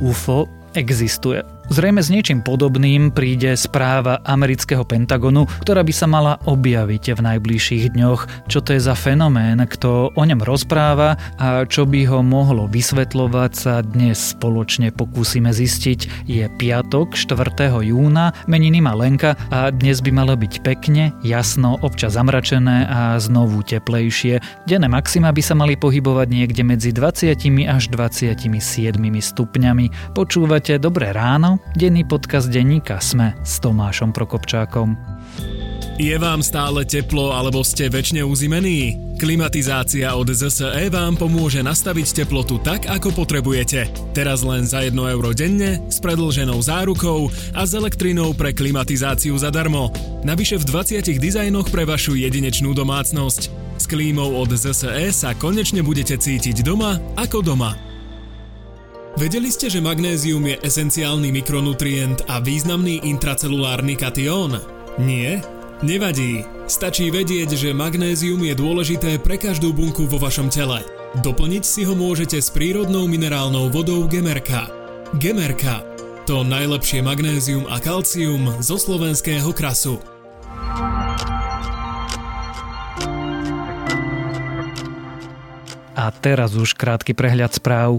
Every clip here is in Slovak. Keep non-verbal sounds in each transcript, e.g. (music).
UFO existuje. Zrejme s niečím podobným príde správa amerického Pentagonu, ktorá by sa mala objaviť v najbližších dňoch. Čo to je za fenomén, kto o ňom rozpráva a čo by ho mohlo vysvetľovať sa dnes spoločne pokúsime zistiť. Je piatok 4. júna, meniny má Lenka a dnes by malo byť pekne, jasno, občas zamračené a znovu teplejšie. Denné maxima by sa mali pohybovať niekde medzi 20 až 27 stupňami. Počúvate Dobré ráno denný podcast denníka Sme s Tomášom Prokopčákom. Je vám stále teplo alebo ste väčšine uzimení? Klimatizácia od ZSE vám pomôže nastaviť teplotu tak, ako potrebujete. Teraz len za 1 euro denne, s predlženou zárukou a s elektrinou pre klimatizáciu zadarmo. Navyše v 20 dizajnoch pre vašu jedinečnú domácnosť. S klímou od ZSE sa konečne budete cítiť doma ako doma. Vedeli ste, že magnézium je esenciálny mikronutrient a významný intracelulárny katión? Nie? Nevadí. Stačí vedieť, že magnézium je dôležité pre každú bunku vo vašom tele. Doplniť si ho môžete s prírodnou minerálnou vodou Gemerka. Gemerka. To najlepšie magnézium a kalcium zo slovenského krasu. A teraz už krátky prehľad správ.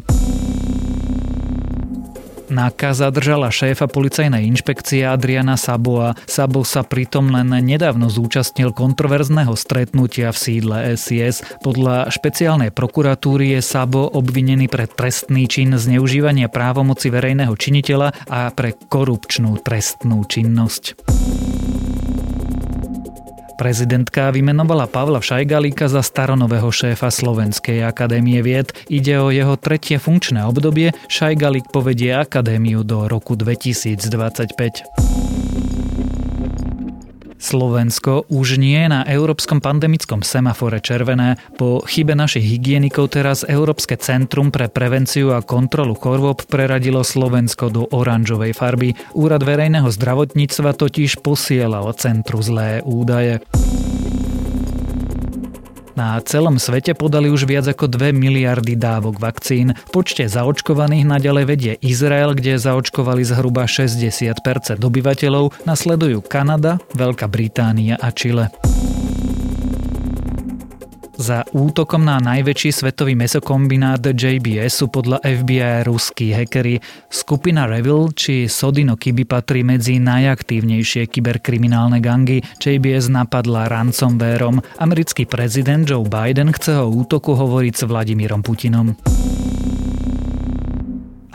NAKA zadržala šéfa policajnej inšpekcie Adriana Saboa. Sabo sa pritom len nedávno zúčastnil kontroverzného stretnutia v sídle SIS. Podľa špeciálnej prokuratúry je Sabo obvinený pre trestný čin zneužívania právomoci verejného činiteľa a pre korupčnú trestnú činnosť. Prezidentka vymenovala Pavla Šajgalíka za staronového šéfa Slovenskej akadémie vied. Ide o jeho tretie funkčné obdobie. Šajgalík povedie akadémiu do roku 2025. Slovensko už nie na európskom pandemickom semafore červené. Po chybe našich hygienikov teraz Európske centrum pre prevenciu a kontrolu chorôb preradilo Slovensko do oranžovej farby. Úrad verejného zdravotníctva totiž posielal centru zlé údaje. Na celom svete podali už viac ako 2 miliardy dávok vakcín. V počte zaočkovaných naďalej vedie Izrael, kde zaočkovali zhruba 60% obyvateľov, nasledujú Kanada, Veľká Británia a Čile. Za útokom na najväčší svetový mesokombinát JBS sú podľa FBI ruskí hekery. Skupina Revil či Sodino Kiby patrí medzi najaktívnejšie kyberkriminálne gangy. JBS napadla ransomwareom. Americký prezident Joe Biden chce o útoku hovoriť s Vladimírom Putinom.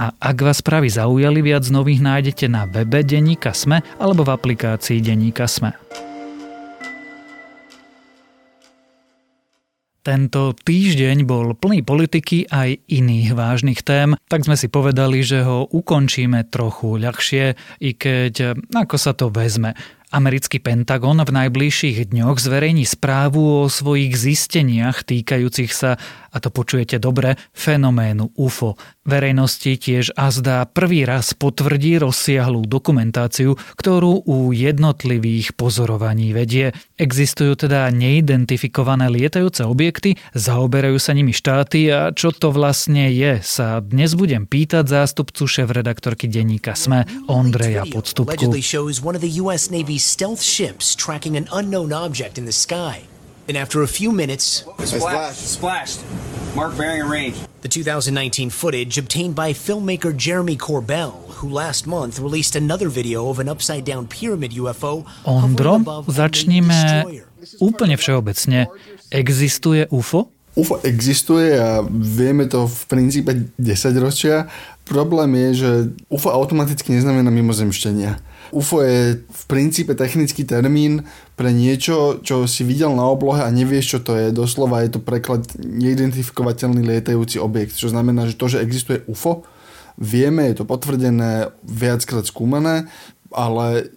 A ak vás správy zaujali, viac nových nájdete na webe Deníka Sme alebo v aplikácii Deníka Sme. Tento týždeň bol plný politiky aj iných vážnych tém, tak sme si povedali, že ho ukončíme trochu ľahšie, i keď ako sa to vezme. Americký Pentagon v najbližších dňoch zverejní správu o svojich zisteniach týkajúcich sa a to počujete dobre, fenoménu UFO. Verejnosti tiež azda prvý raz potvrdí rozsiahlú dokumentáciu, ktorú u jednotlivých pozorovaní vedie. Existujú teda neidentifikované lietajúce objekty, zaoberajú sa nimi štáty a čo to vlastne je, sa dnes budem pýtať zástupcu šéf-redaktorky denníka SME Ondreja Podstupku. Stealth ships tracking an unknown object in the sky. And after a few minutes, splashed. splashed. Mark bearing and range. The 2019 footage obtained by filmmaker Jeremy Corbell, who last month released another video of an upside down pyramid UFO. Ondro, začníme úplne všeobecne. Existuje UFO? UFO existuje a vieme to v princípe 10 ročia. Problém je, že UFO automaticky neznamená mimozemštenia. UFO je v princípe technický termín pre niečo, čo si videl na oblohe a nevieš, čo to je. Doslova je to preklad neidentifikovateľný lietajúci objekt, čo znamená, že to, že existuje UFO, vieme, je to potvrdené, viackrát skúmané, ale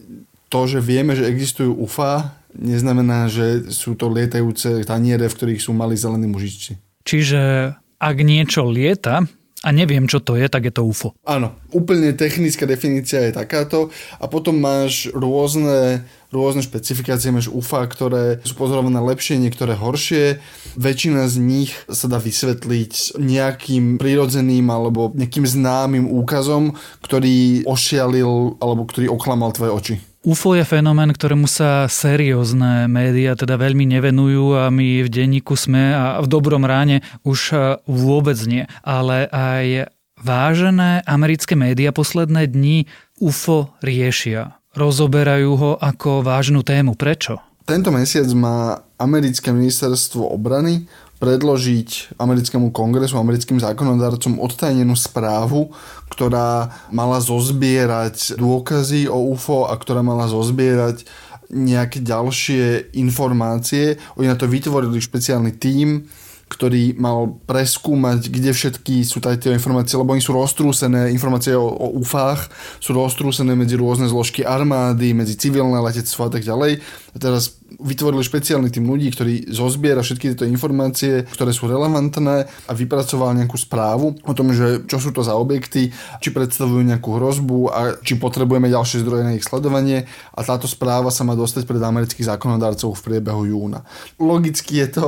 to, že vieme, že existujú UFA, neznamená, že sú to lietajúce taniere, v ktorých sú mali zelení mužičci. Čiže ak niečo lieta, a neviem, čo to je, tak je to UFO. Áno, úplne technická definícia je takáto a potom máš rôzne, rôzne špecifikácie, máš UFA, ktoré sú pozorované lepšie, niektoré horšie. Väčšina z nich sa dá vysvetliť nejakým prírodzeným alebo nejakým známym úkazom, ktorý ošialil alebo ktorý oklamal tvoje oči. UFO je fenomén, ktorému sa seriózne médiá teda veľmi nevenujú a my v denníku sme a v dobrom ráne už vôbec nie. Ale aj vážené americké médiá posledné dni UFO riešia. Rozoberajú ho ako vážnu tému. Prečo? Tento mesiac má americké ministerstvo obrany predložiť americkému kongresu, americkým zákonodárcom odtajnenú správu, ktorá mala zozbierať dôkazy o UFO a ktorá mala zozbierať nejaké ďalšie informácie. Oni na to vytvorili špeciálny tím, ktorý mal preskúmať, kde všetky sú tie informácie, lebo oni sú roztrúsené, informácie o, o UFách sú roztrúsené medzi rôzne zložky armády, medzi civilné letectvo a tak ďalej. A teraz vytvorili špeciálny tým ľudí, ktorý zozbiera všetky tieto informácie, ktoré sú relevantné a vypracoval nejakú správu o tom, že čo sú to za objekty, či predstavujú nejakú hrozbu a či potrebujeme ďalšie zdroje na ich sledovanie a táto správa sa má dostať pred amerických zákonodárcov v priebehu júna. Logicky je to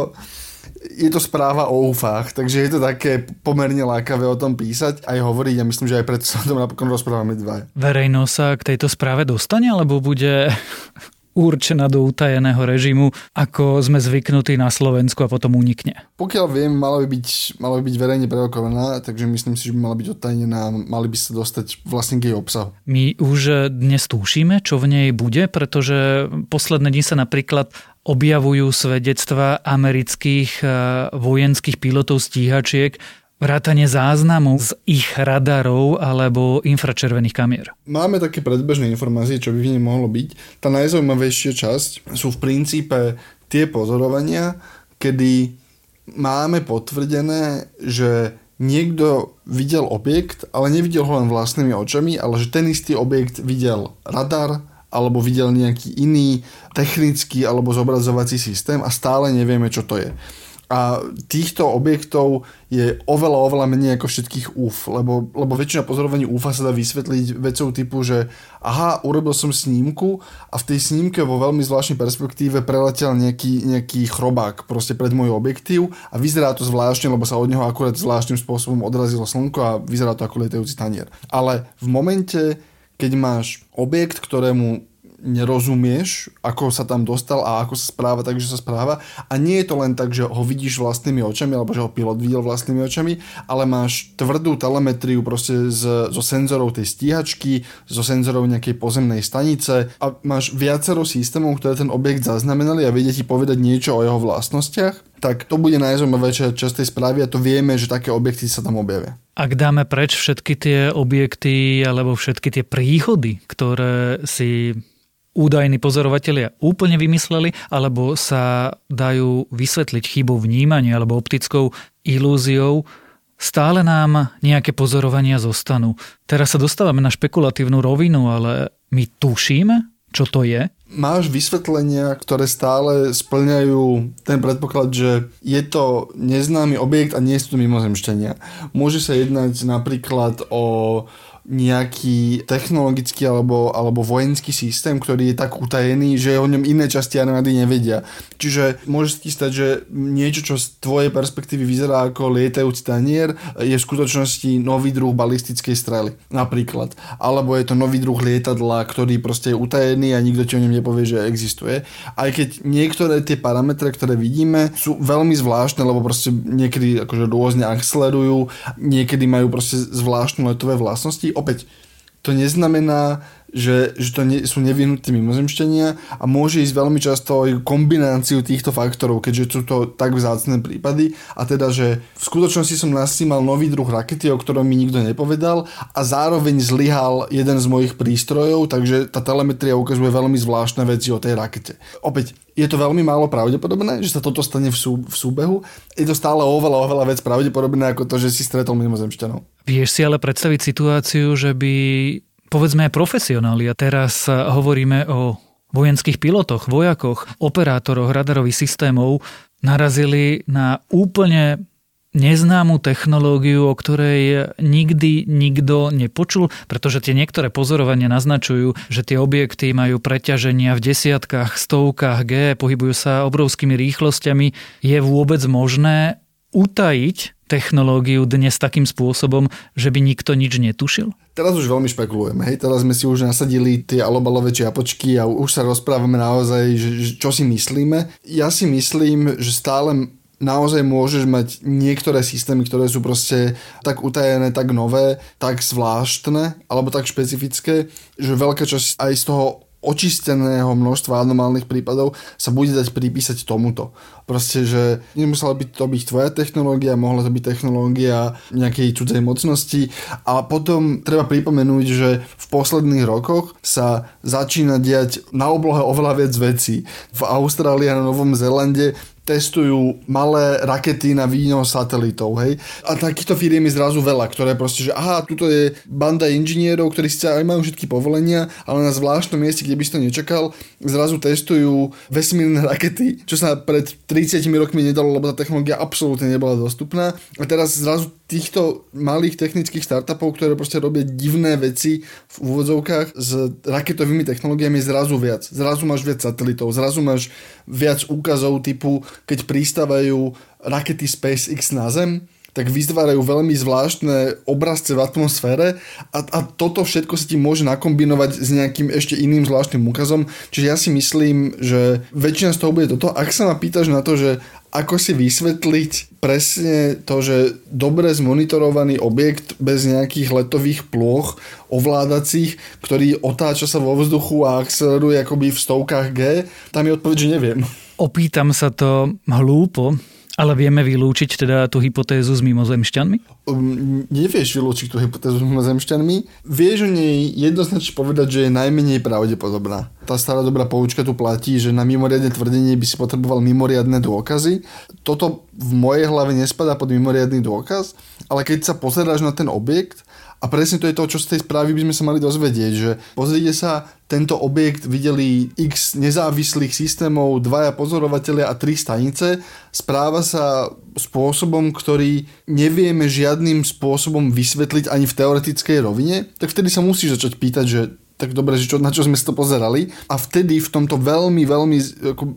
je to správa o UFách, takže je to také pomerne lákavé o tom písať aj hovoriť a myslím, že aj preto sa o tom napokon rozprávame dva. Verejnosť sa k tejto správe dostane, alebo bude (laughs) určená do utajeného režimu, ako sme zvyknutí na Slovensku a potom unikne. Pokiaľ viem, mala by byť, mala by byť verejne prerokovaná, takže myslím si, že by mala byť odtajnená a mali by sa dostať vlastne k jej obsahu. My už dnes tušíme, čo v nej bude, pretože posledné dni sa napríklad objavujú svedectva amerických eh, vojenských pilotov stíhačiek, vrátanie záznamu z ich radarov alebo infračervených kamier. Máme také predbežné informácie, čo by v nej mohlo byť. Tá najzaujímavejšia časť sú v princípe tie pozorovania, kedy máme potvrdené, že niekto videl objekt, ale nevidel ho len vlastnými očami, ale že ten istý objekt videl radar, alebo videl nejaký iný technický alebo zobrazovací systém a stále nevieme, čo to je. A týchto objektov je oveľa, oveľa menej ako všetkých UF, lebo, lebo väčšina pozorovaní UFA sa dá vysvetliť vecou typu, že aha, urobil som snímku a v tej snímke vo veľmi zvláštnej perspektíve preletel nejaký, nejaký chrobák proste pred môj objektív a vyzerá to zvláštne, lebo sa od neho akurát zvláštnym spôsobom odrazilo slnko a vyzerá to ako lietajúci tanier. Ale v momente, keď máš objekt, ktorému nerozumieš, ako sa tam dostal a ako sa správa, takže sa správa. A nie je to len tak, že ho vidíš vlastnými očami, alebo že ho pilot videl vlastnými očami, ale máš tvrdú telemetriu proste z, zo senzorov tej stíhačky, zo senzorov nejakej pozemnej stanice a máš viacero systémov, ktoré ten objekt zaznamenali a vedia ti povedať niečo o jeho vlastnostiach tak to bude najzaujímavejšia časť tej správy a to vieme, že také objekty sa tam objavia. Ak dáme preč všetky tie objekty alebo všetky tie príchody, ktoré si údajní pozorovatelia úplne vymysleli, alebo sa dajú vysvetliť chybou vnímania alebo optickou ilúziou, stále nám nejaké pozorovania zostanú. Teraz sa dostávame na špekulatívnu rovinu, ale my tušíme, čo to je? Máš vysvetlenia, ktoré stále splňajú ten predpoklad, že je to neznámy objekt a nie sú to mimozemšťania. Môže sa jednať napríklad o nejaký technologický alebo, alebo vojenský systém, ktorý je tak utajený, že o ňom iné časti armády nevedia. Čiže môže sa stať, že niečo, čo z tvojej perspektívy vyzerá ako lietajúci tanier, je v skutočnosti nový druh balistickej strely. Napríklad. Alebo je to nový druh lietadla, ktorý proste je utajený a nikto ti o ňom nepovie, že existuje. Aj keď niektoré tie parametre, ktoré vidíme, sú veľmi zvláštne, lebo proste niekedy akože rôzne akcelerujú, niekedy majú proste zvláštne letové vlastnosti opäť, to neznamená, že, že to nie, sú nevyhnutí mimozemšťania a môže ísť veľmi často aj kombináciu týchto faktorov, keďže sú to tak vzácne prípady a teda, že v skutočnosti som nasímal nový druh rakety, o ktorom mi nikto nepovedal a zároveň zlyhal jeden z mojich prístrojov, takže tá telemetria ukazuje veľmi zvláštne veci o tej rakete. Opäť, je to veľmi málo pravdepodobné, že sa toto stane v, sú, v súbehu. Je to stále oveľa, oveľa vec pravdepodobné ako to, že si stretol mimozemšťanov. Vieš si ale predstaviť situáciu, že by povedzme aj profesionáli a teraz hovoríme o vojenských pilotoch, vojakoch, operátoroch radarových systémov narazili na úplne neznámu technológiu, o ktorej nikdy nikto nepočul, pretože tie niektoré pozorovania naznačujú, že tie objekty majú preťaženia v desiatkách, stovkách G, pohybujú sa obrovskými rýchlosťami. Je vôbec možné utajiť technológiu dnes takým spôsobom, že by nikto nič netušil? Teraz už veľmi špekulujeme, hej, teraz sme si už nasadili tie alobalové čiapočky a už sa rozprávame naozaj, že, čo si myslíme. Ja si myslím, že stále naozaj môžeš mať niektoré systémy, ktoré sú proste tak utajené, tak nové, tak zvláštne alebo tak špecifické, že veľká časť aj z toho očisteného množstva anomálnych prípadov sa bude dať pripísať tomuto. Proste, že nemusela byť to byť tvoja technológia, mohla to byť technológia nejakej cudzej mocnosti a potom treba pripomenúť, že v posledných rokoch sa začína diať na oblohe oveľa viac vecí. V Austrálii a na Novom Zélande testujú malé rakety na výnos satelitov, hej. A takýchto firiem je zrazu veľa, ktoré proste, že aha, tuto je banda inžinierov, ktorí síce aj majú všetky povolenia, ale na zvláštnom mieste, kde by si to nečakal, zrazu testujú vesmírne (laughs) rakety, čo sa pred 30 rokmi nedalo, lebo tá technológia absolútne nebola dostupná. A teraz zrazu týchto malých technických startupov, ktoré proste robia divné veci v úvodzovkách s raketovými technológiami zrazu viac. Zrazu máš viac satelitov, zrazu máš viac úkazov typu, keď pristávajú rakety SpaceX na Zem, tak vytvárajú veľmi zvláštne obrazce v atmosfére a, a toto všetko sa ti môže nakombinovať s nejakým ešte iným zvláštnym úkazom. Čiže ja si myslím, že väčšina z toho bude toto. Ak sa ma pýtaš na to, že ako si vysvetliť presne to, že dobre zmonitorovaný objekt bez nejakých letových plôch ovládacích, ktorý otáča sa vo vzduchu a akceleruje akoby v stovkách G, tam je odpoveď, že neviem. Opýtam sa to hlúpo, ale vieme vylúčiť teda tú hypotézu s mimozemšťanmi? Um, nevieš vylúčiť tú hypotézu s mimozemšťanmi. Vieš o nej jednoznačne povedať, že je najmenej pravdepodobná. Tá stará dobrá poučka tu platí, že na mimoriadne tvrdenie by si potreboval mimoriadne dôkazy. Toto v mojej hlave nespadá pod mimoriadný dôkaz, ale keď sa pozeráš na ten objekt a presne to je to, čo z tej správy by sme sa mali dozvedieť, že pozrite sa, tento objekt videli x nezávislých systémov, dvaja pozorovatelia a tri stanice. Správa sa spôsobom, ktorý nevieme žiadnym spôsobom vysvetliť ani v teoretickej rovine, tak vtedy sa musíš začať pýtať, že tak dobre, že čo, na čo sme si to pozerali. A vtedy v tomto veľmi, veľmi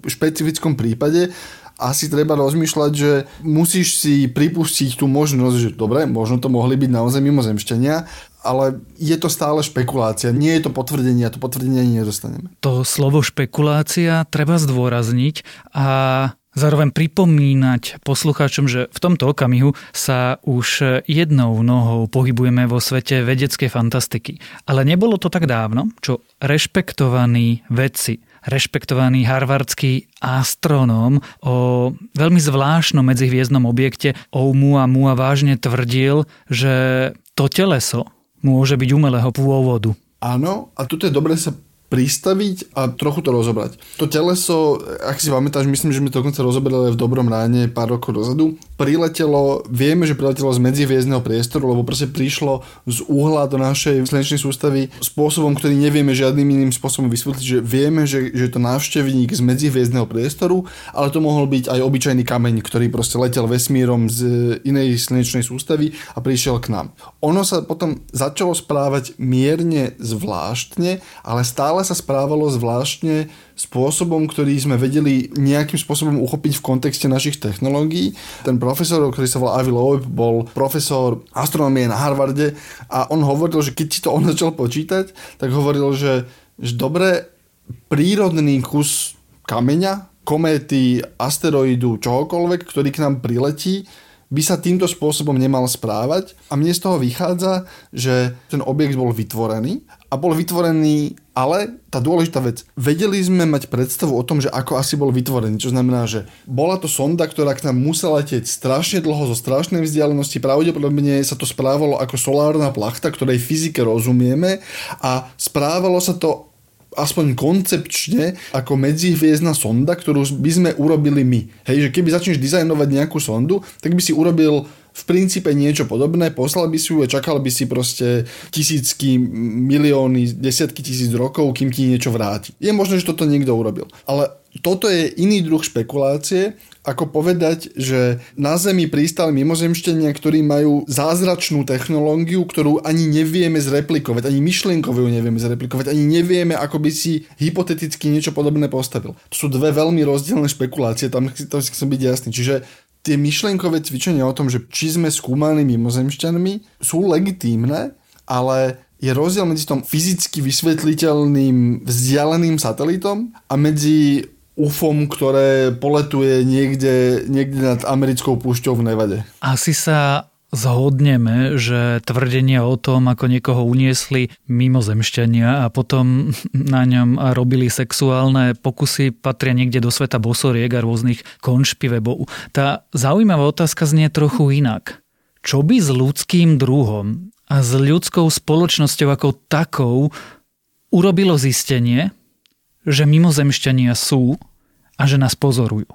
špecifickom prípade asi treba rozmýšľať, že musíš si pripustiť tú možnosť, že dobre, možno to mohli byť naozaj mimozemšťania, ale je to stále špekulácia, nie je to potvrdenie a to potvrdenie ani nedostaneme. To slovo špekulácia treba zdôrazniť a zároveň pripomínať poslucháčom, že v tomto okamihu sa už jednou nohou pohybujeme vo svete vedeckej fantastiky. Ale nebolo to tak dávno, čo rešpektovaní vedci rešpektovaný harvardský astronóm o veľmi zvláštnom medzihviezdnom objekte Oumuamua vážne tvrdil, že to teleso môže byť umelého pôvodu. Áno, a tu je dobre sa pristaviť a trochu to rozobrať. To teleso, ak si pamätáš, myslím, že sme to dokonca rozoberali v dobrom ráne pár rokov dozadu, priletelo, vieme, že priletelo z medziviezdneho priestoru, lebo proste prišlo z uhla do našej slnečnej sústavy spôsobom, ktorý nevieme žiadnym iným spôsobom vysvetliť, že vieme, že, že je to návštevník z medziviezdneho priestoru, ale to mohol byť aj obyčajný kameň, ktorý proste letel vesmírom z inej slnečnej sústavy a prišiel k nám. Ono sa potom začalo správať mierne zvláštne, ale stále sa správalo zvláštne spôsobom, ktorý sme vedeli nejakým spôsobom uchopiť v kontexte našich technológií. Ten profesor, ktorý sa volá Avi Loeb, bol profesor astronomie na Harvarde a on hovoril, že keď si to on začal počítať, tak hovoril, že, že dobre, prírodný kus kameňa, kométy, asteroidu, čohokoľvek, ktorý k nám priletí, by sa týmto spôsobom nemal správať. A mne z toho vychádza, že ten objekt bol vytvorený a bol vytvorený, ale tá dôležitá vec, vedeli sme mať predstavu o tom, že ako asi bol vytvorený, čo znamená, že bola to sonda, ktorá k nám musela letieť strašne dlho zo strašnej vzdialenosti, pravdepodobne sa to správalo ako solárna plachta, ktorej fyzike rozumieme. A správalo sa to aspoň koncepčne ako medzihviezdna sonda, ktorú by sme urobili my. Hej, že keby začneš dizajnovať nejakú sondu, tak by si urobil v princípe niečo podobné, poslal by si ju a čakal by si proste tisícky, milióny, desiatky tisíc rokov, kým ti niečo vráti. Je možné, že toto niekto urobil. Ale toto je iný druh špekulácie ako povedať, že na Zemi pristáli mimozemšťania, ktorí majú zázračnú technológiu, ktorú ani nevieme zreplikovať, ani myšlienkovú nevieme zreplikovať, ani nevieme, ako by si hypoteticky niečo podobné postavil. To sú dve veľmi rozdielne špekulácie, tam si chcem byť jasný. Čiže tie myšlienkové cvičenia o tom, že či sme skúmaní mimozemšťanmi, sú legitímne, ale je rozdiel medzi tom fyzicky vysvetliteľným vzdialeným satelitom a medzi UFOM, ktoré poletuje niekde, niekde nad americkou púšťou v Nevade. Asi sa zhodneme, že tvrdenia o tom, ako niekoho uniesli mimozemšťania a potom na ňom robili sexuálne pokusy, patria niekde do sveta bosoriek a rôznych konšpivebov. Tá zaujímavá otázka znie trochu inak. Čo by s ľudským druhom a s ľudskou spoločnosťou ako takou urobilo zistenie, že mimozemšťania sú a že nás pozorujú?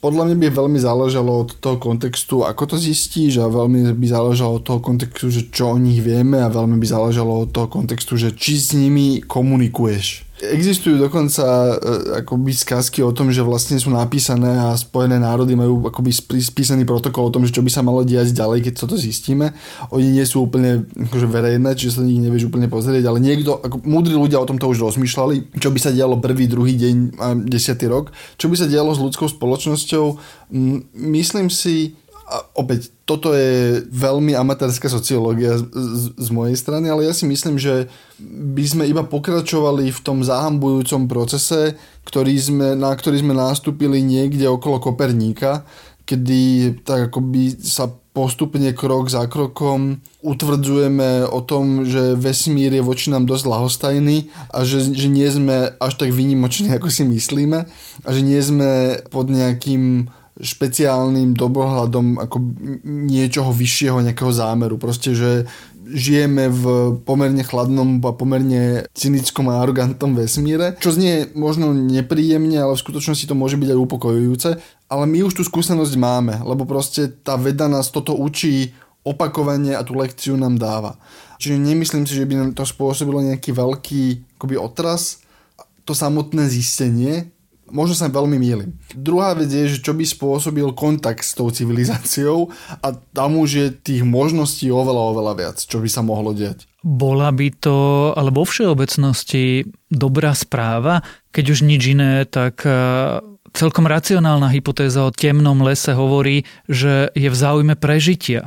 Podľa mňa by veľmi záležalo od toho kontextu, ako to zistíš a veľmi by záležalo od toho kontextu, že čo o nich vieme a veľmi by záležalo od toho kontextu, že či s nimi komunikuješ. Existujú dokonca e, akoby skázky o tom, že vlastne sú napísané a Spojené národy majú akoby spísaný protokol o tom, že čo by sa malo diať ďalej, keď toto zistíme. Oni nie sú úplne akože verejné, čiže sa nich nevieš úplne pozrieť, ale niekto, ako múdri ľudia o tomto už rozmýšľali, čo by sa dialo prvý, druhý deň a desiatý rok, čo by sa dialo s ľudskou spoločnosťou. Myslím si, a opäť, toto je veľmi amatérska sociológia z, z, z mojej strany, ale ja si myslím, že by sme iba pokračovali v tom zahambujúcom procese, ktorý sme, na ktorý sme nastúpili niekde okolo Koperníka, kedy tak akoby sa postupne krok za krokom utvrdzujeme o tom, že vesmír je voči nám dosť lahostajný a že, že nie sme až tak výnimoční, ako si myslíme a že nie sme pod nejakým špeciálnym dobrohľadom ako niečoho vyššieho nejakého zámeru. Proste, že žijeme v pomerne chladnom a pomerne cynickom a arogantnom vesmíre, čo znie možno nepríjemne, ale v skutočnosti to môže byť aj upokojujúce. Ale my už tú skúsenosť máme, lebo proste tá veda nás toto učí opakovane a tú lekciu nám dáva. Čiže nemyslím si, že by nám to spôsobilo nejaký veľký akoby otras. To samotné zistenie, Možno sa veľmi mýlim. Druhá vec je, že čo by spôsobil kontakt s tou civilizáciou a tam už je tých možností oveľa, oveľa viac, čo by sa mohlo diať. Bola by to, alebo vo všeobecnosti, dobrá správa, keď už nič iné, tak e, celkom racionálna hypotéza o temnom lese hovorí, že je v záujme prežitia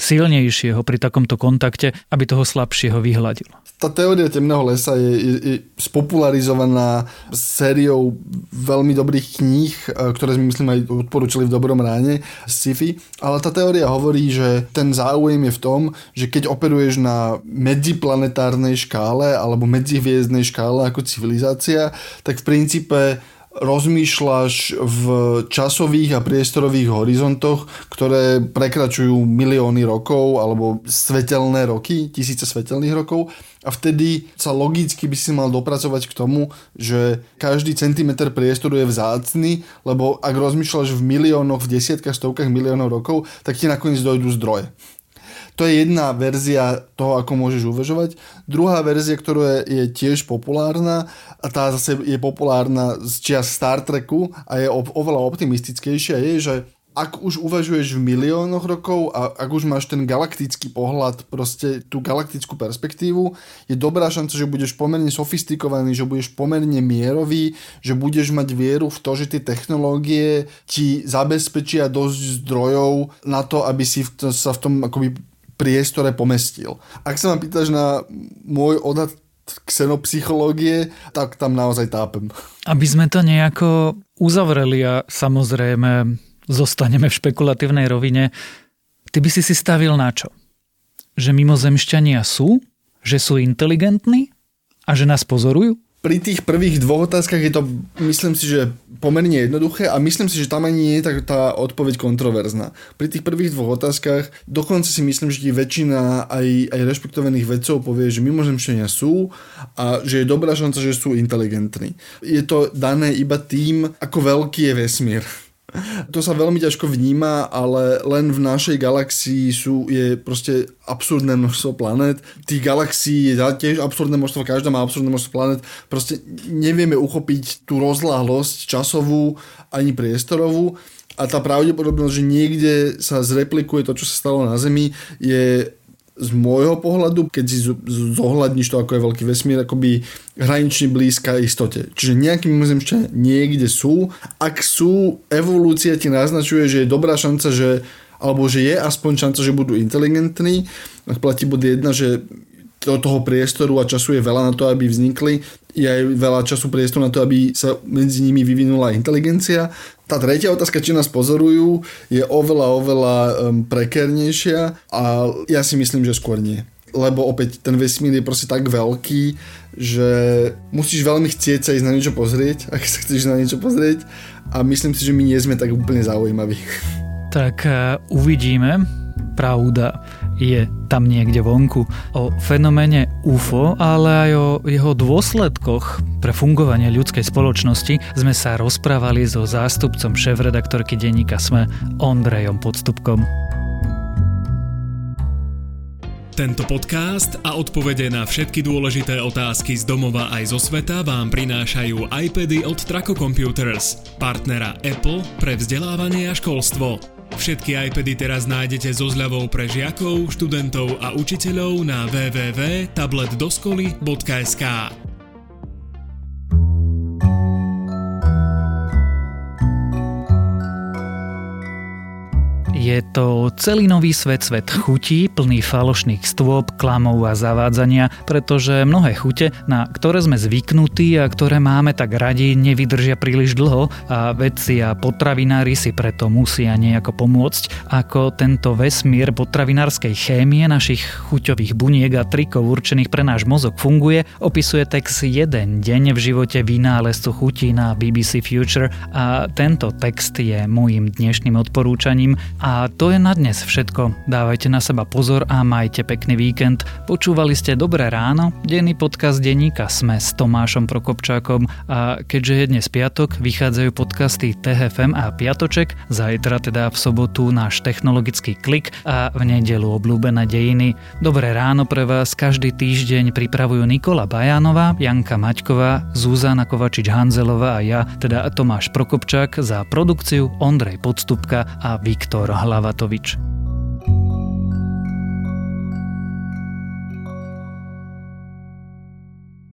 silnejšieho pri takomto kontakte, aby toho slabšieho vyhľadil. Tá teória temného lesa je, je, je spopularizovaná sériou veľmi dobrých kníh, e, ktoré sme myslím aj odporúčili v dobrom ráne, sci-fi, ale tá teória hovorí, že ten záujem je v tom, že keď operuješ na medziplanetárnej škále alebo medzihviezdnej škále ako civilizácia, tak v princípe rozmýšľaš v časových a priestorových horizontoch, ktoré prekračujú milióny rokov alebo svetelné roky, tisíce svetelných rokov a vtedy sa logicky by si mal dopracovať k tomu, že každý centimetr priestoru je vzácny, lebo ak rozmýšľaš v miliónoch, v desiatkách, stovkách miliónov rokov, tak ti nakoniec dojdú zdroje. To je jedna verzia toho, ako môžeš uvažovať. Druhá verzia, ktorá je, je tiež populárna a tá zase je populárna z čias Star Treku a je o, oveľa optimistickejšia, je, že ak už uvažuješ v miliónoch rokov a ak už máš ten galaktický pohľad, proste tú galaktickú perspektívu, je dobrá šanca, že budeš pomerne sofistikovaný, že budeš pomerne mierový, že budeš mať vieru v to, že tie technológie ti zabezpečia dosť zdrojov na to, aby si v, sa v tom akoby priestore pomestil. Ak sa ma pýtaš na môj odhad ksenopsychológie, tak tam naozaj tápem. Aby sme to nejako uzavreli a samozrejme zostaneme v špekulatívnej rovine, ty by si si stavil na čo? Že mimozemšťania sú? Že sú inteligentní? A že nás pozorujú? Pri tých prvých dvoch otázkach je to, myslím si, že pomerne jednoduché a myslím si, že tam ani nie je tak tá odpoveď kontroverzná. Pri tých prvých dvoch otázkach dokonca si myslím, že väčšina aj, aj rešpektovaných vedcov povie, že mimozemšťania sú a že je dobrá šanca, že sú inteligentní. Je to dané iba tým, ako veľký je vesmír. To sa veľmi ťažko vníma, ale len v našej galaxii sú, je proste absurdné množstvo planet. Tých galaxií je tiež absurdné množstvo, každá má absurdné množstvo planet. Proste nevieme uchopiť tú rozláhlosť časovú ani priestorovú a tá pravdepodobnosť, že niekde sa zreplikuje to, čo sa stalo na Zemi, je z môjho pohľadu, keď si zohľadníš to, ako je veľký vesmír, akoby hranične blízka istote. Čiže nejaký mimozemšťania niekde sú. Ak sú, evolúcia ti naznačuje, že je dobrá šanca, že alebo že je aspoň šanca, že budú inteligentní. Ak platí bod jedna, že toho priestoru a času je veľa na to, aby vznikli. Je aj veľa času priestoru na to, aby sa medzi nimi vyvinula inteligencia. Tá tretia otázka, či nás pozorujú, je oveľa, oveľa um, prekernejšia a ja si myslím, že skôr nie. Lebo opäť ten vesmír je proste tak veľký, že musíš veľmi chcieť sa ísť na niečo pozrieť, ak sa chceš na niečo pozrieť a myslím si, že my nie sme tak úplne zaujímaví. Tak uh, uvidíme. Pravda je tam niekde vonku. O fenoméne UFO, ale aj o jeho dôsledkoch pre fungovanie ľudskej spoločnosti sme sa rozprávali so zástupcom šéf-redaktorky denníka SME Ondrejom Podstupkom. Tento podcast a odpovede na všetky dôležité otázky z domova aj zo sveta vám prinášajú iPady od Traco Computers, partnera Apple pre vzdelávanie a školstvo. Všetky iPady teraz nájdete so zľavou pre žiakov, študentov a učiteľov na www.tabletdoskoly.sk. Je to celý nový svet, svet chutí, plný falošných stôp, klamov a zavádzania, pretože mnohé chute, na ktoré sme zvyknutí a ktoré máme tak radi, nevydržia príliš dlho a vedci a potravinári si preto musia nejako pomôcť, ako tento vesmír potravinárskej chémie našich chuťových buniek a trikov určených pre náš mozog funguje, opisuje text Jeden deň v živote vynálezcu chutí na BBC Future a tento text je môjim dnešným odporúčaním a a to je na dnes všetko. Dávajte na seba pozor a majte pekný víkend. Počúvali ste Dobré ráno, denný podcast denníka Sme s Tomášom Prokopčákom a keďže je dnes piatok, vychádzajú podcasty THFM a Piatoček, zajtra teda v sobotu náš technologický klik a v nedelu obľúbené dejiny. Dobré ráno pre vás každý týždeň pripravujú Nikola Bajánová, Janka Maťková, Zuzana Kovačič-Hanzelová a ja, teda Tomáš Prokopčák za produkciu Ondrej Podstupka a Viktor Hlavatovič.